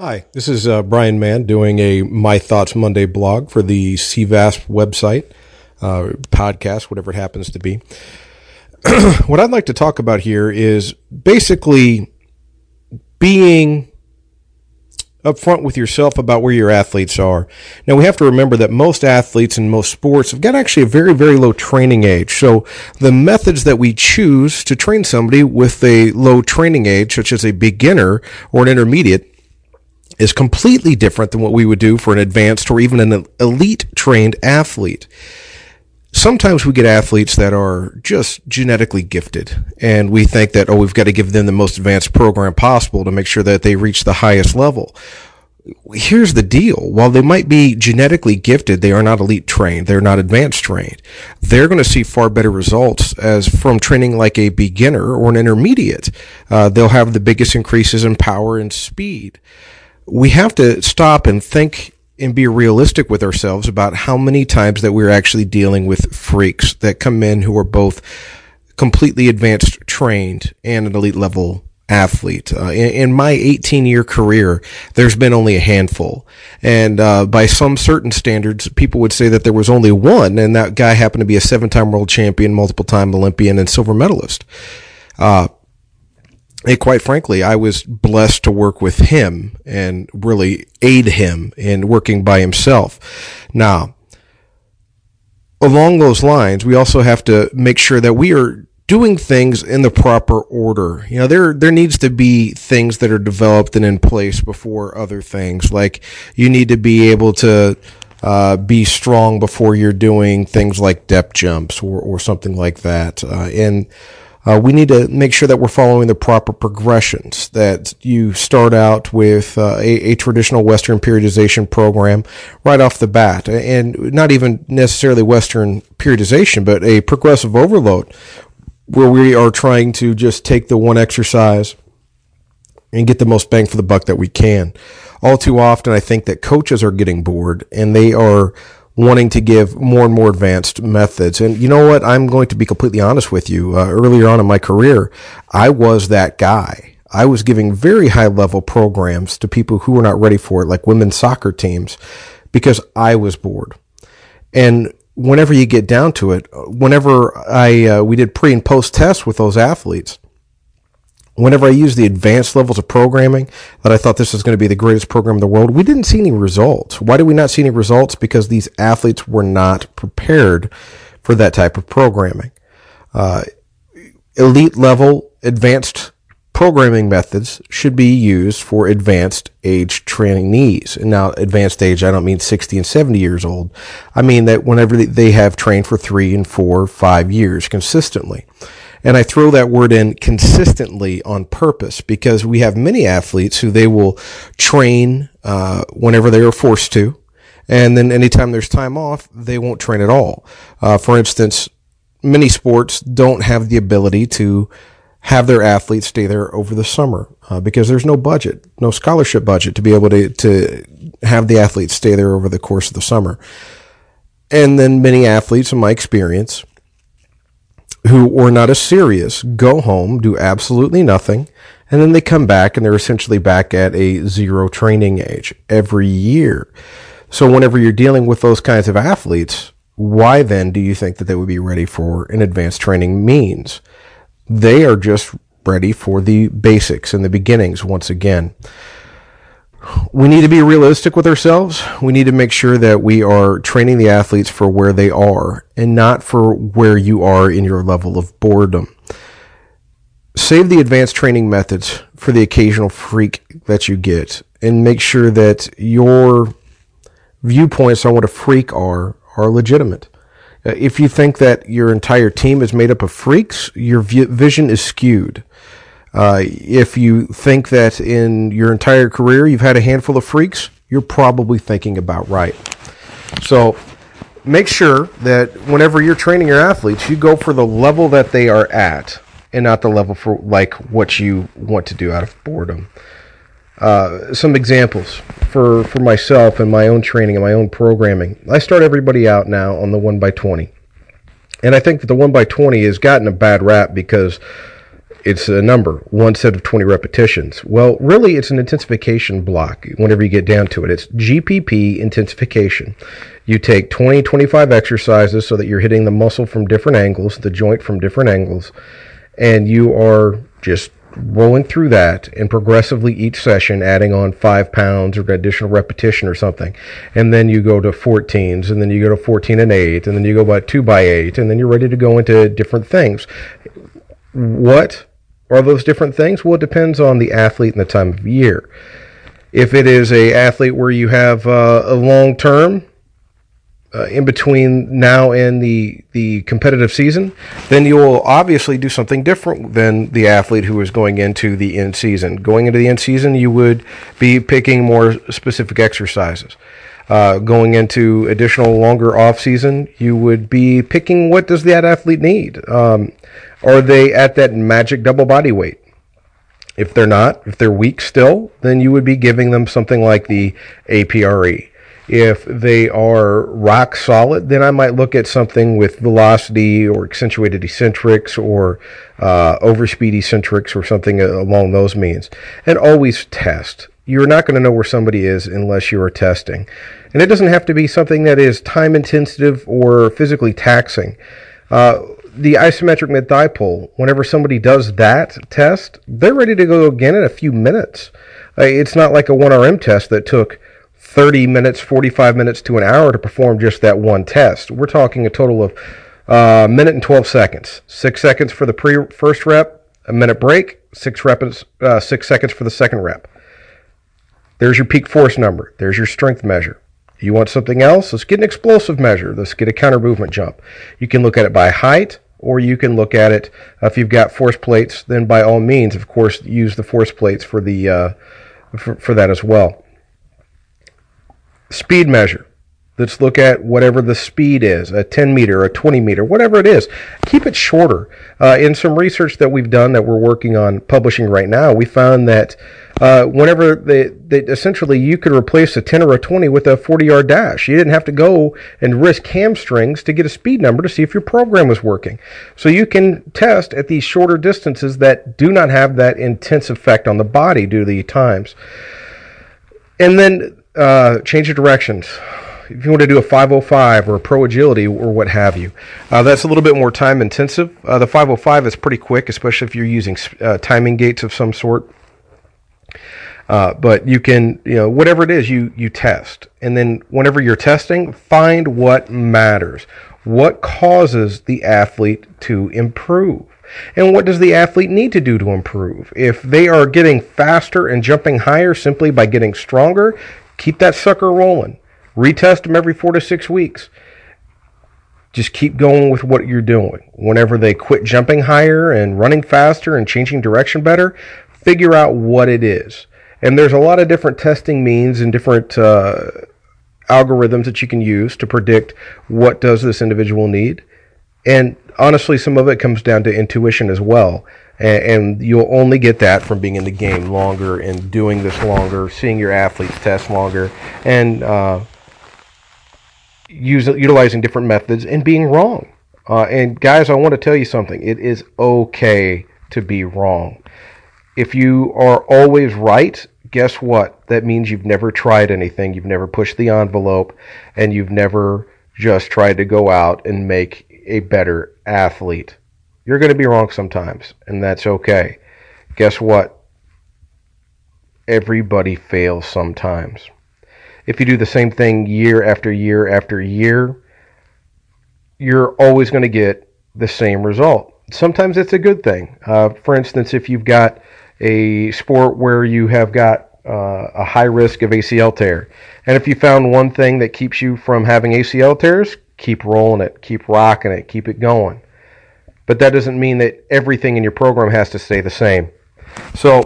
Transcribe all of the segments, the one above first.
Hi, this is uh, Brian Mann doing a My Thoughts Monday blog for the CVASP website, uh, podcast, whatever it happens to be. what I'd like to talk about here is basically being upfront with yourself about where your athletes are. Now we have to remember that most athletes in most sports have got actually a very, very low training age. So the methods that we choose to train somebody with a low training age, such as a beginner or an intermediate, is completely different than what we would do for an advanced or even an elite trained athlete. Sometimes we get athletes that are just genetically gifted and we think that, oh, we've got to give them the most advanced program possible to make sure that they reach the highest level. Here's the deal. While they might be genetically gifted, they are not elite trained. They're not advanced trained. They're going to see far better results as from training like a beginner or an intermediate. Uh, they'll have the biggest increases in power and speed we have to stop and think and be realistic with ourselves about how many times that we're actually dealing with freaks that come in who are both completely advanced trained and an elite level athlete. Uh, in, in, my 18 year career, there's been only a handful. And uh, by some certain standards, people would say that there was only one, and that guy happened to be a seven time world champion, multiple time Olympian, and silver medalist. Uh, and quite frankly, I was blessed to work with him and really aid him in working by himself. Now, along those lines, we also have to make sure that we are doing things in the proper order. You know, there there needs to be things that are developed and in place before other things. Like you need to be able to uh, be strong before you're doing things like depth jumps or or something like that. Uh, and uh, we need to make sure that we're following the proper progressions. That you start out with uh, a, a, traditional Western periodization program right off the bat, and not even necessarily Western periodization, but a progressive overload, where we are trying to just take the one exercise and get the most bang for the buck that we can. All too often, I think that coaches are getting bored and they are wanting to give more and more advanced methods. And you know what? I'm going to be completely honest with you. Uh, earlier on in my career, I was that guy. I was giving very high level programs to people who were not ready for it, like women's soccer teams, because I was bored. And whenever you get down to it, whenever I uh, we did pre and post tests with those athletes, whenever I used the advanced levels of programming that I thought this was going to be the greatest program in the world, we didn't see any results. Why did we not see any results? Because these athletes were not prepared for that type of programming. Uh, elite level advanced programming methods should be used for advanced age trainees. And now, advanced age, I don't mean 60 and 70 years old. I mean that whenever they have trained for three and four, five years consistently. And I throw that word in consistently on purpose because we have many athletes who they will train uh, whenever they are forced to. And then anytime there's time off, they won't train at all. Uh, for instance, many sports don't have the ability to have their athletes stay there over the summer uh, because there's no budget, no scholarship budget to be able to, to have the athletes stay there over the course of the summer. And then many athletes, in my experience, who are not as serious go home, do absolutely nothing, and then they come back and they're essentially back at a zero training age every year. So whenever you're dealing with those kinds of athletes, why then do you think that they would be ready for an advanced training means? They are just ready for the basics and the beginnings once again we need to be realistic with ourselves. We need to make sure that we are training the athletes for where they are and not for where you are in your level of boredom. Save the advanced training methods for the occasional freak that you get and make sure that your viewpoints on what a freak are are legitimate. Uh, if you think that your entire team is made up of freaks, your vision is skewed. Uh, if you think that in your entire career you've had a handful of freaks, you're probably thinking about right. So make sure that whenever you're training your athletes, you go for the level that they are at and not the level for like what you want to do out of boredom. Uh, some examples for, for myself and my own training and my own programming. I start everybody out now on the 1 by 20 And I think that the 1 by 20 has gotten a bad rap because it's a number, one set of 20 repetitions. Well, really, it's an intensification block whenever you get down to it. It's GPP intensification. You take 20, 25 exercises so that you're hitting the muscle from different angles, the joint from different angles, and you are just rolling through that and progressively each session adding on five pounds or additional repetition or something. And then you go to 14s and then you go to 14 and 8 and then you go by 2 by 8 and then you're ready to go into different things. What are those different things? Well, it depends on the athlete and the time of year. If it is a athlete where you have uh, a long term, uh, in between now and the the competitive season, then you will obviously do something different than the athlete who is going into the end season. Going into the end season, you would be picking more specific exercises. Uh, going into additional longer off season, you would be picking what does that athlete need. Um, are they at that magic double body weight? If they're not, if they're weak still, then you would be giving them something like the APRE. If they are rock solid, then I might look at something with velocity or accentuated eccentrics or uh, overspeed eccentrics or something along those means. And always test. You're not going to know where somebody is unless you are testing. And it doesn't have to be something that is time intensive or physically taxing. Uh, the isometric mid thigh pull, whenever somebody does that test, they're ready to go again in a few minutes. Uh, it's not like a 1RM test that took 30 minutes, 45 minutes to an hour to perform just that one test. We're talking a total of a uh, minute and 12 seconds. Six seconds for the pre first rep, a minute break, six, reps, uh, six seconds for the second rep. There's your peak force number. There's your strength measure. You want something else? Let's get an explosive measure. Let's get a counter movement jump. You can look at it by height, or you can look at it uh, if you've got force plates. Then by all means, of course, use the force plates for the uh, for, for that as well speed measure. Let's look at whatever the speed is, a 10 meter, a 20 meter, whatever it is. Keep it shorter. Uh, in some research that we've done that we're working on publishing right now, we found that uh, whenever they, they, essentially you could replace a 10 or a 20 with a 40 yard dash. You didn't have to go and risk hamstrings to get a speed number to see if your program was working. So you can test at these shorter distances that do not have that intense effect on the body due to the times. And then uh, change of directions. If you want to do a 505 or a pro agility or what have you, uh, that's a little bit more time intensive. Uh, the 505 is pretty quick, especially if you're using uh, timing gates of some sort. Uh, but you can, you know, whatever it is, you you test, and then whenever you're testing, find what matters. What causes the athlete to improve? And what does the athlete need to do to improve? If they are getting faster and jumping higher simply by getting stronger, Keep that sucker rolling. Retest them every four to six weeks. Just keep going with what you're doing. Whenever they quit jumping higher and running faster and changing direction better, figure out what it is. And there's a lot of different testing means and different uh, algorithms that you can use to predict what does this individual need. And honestly, some of it comes down to intuition as well and, and, you'll only get that from being in the game longer and doing this longer, seeing your athletes test longer, and uh, use, utilizing different methods and being wrong. Uh, and guys, I want to tell you something. It is okay to be wrong. If you are always right, guess what? That means you've never tried anything, you've never pushed the envelope, and you've never just tried to go out and make a better athlete. You're going to be wrong sometimes, and that's okay. Guess what? Everybody fails sometimes. If you do the same thing year after year after year, you're always going to get the same result. Sometimes it's a good thing. Uh, for instance, if you've got a sport where you have got uh, a high risk of ACL tear, and if you found one thing that keeps you from having ACL tears, keep rolling it, keep rocking it, keep it going but that doesn't mean that everything in your program has to stay the same. So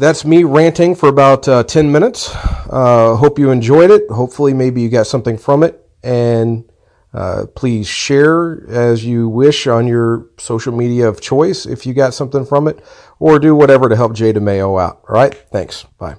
that's me ranting for about uh, 10 minutes. Uh, hope you enjoyed it. Hopefully, maybe you got something from it. And uh, please share as you wish on your social media of choice if you got something from it, or do whatever to help Jay DeMayo out. All right? Thanks. Bye.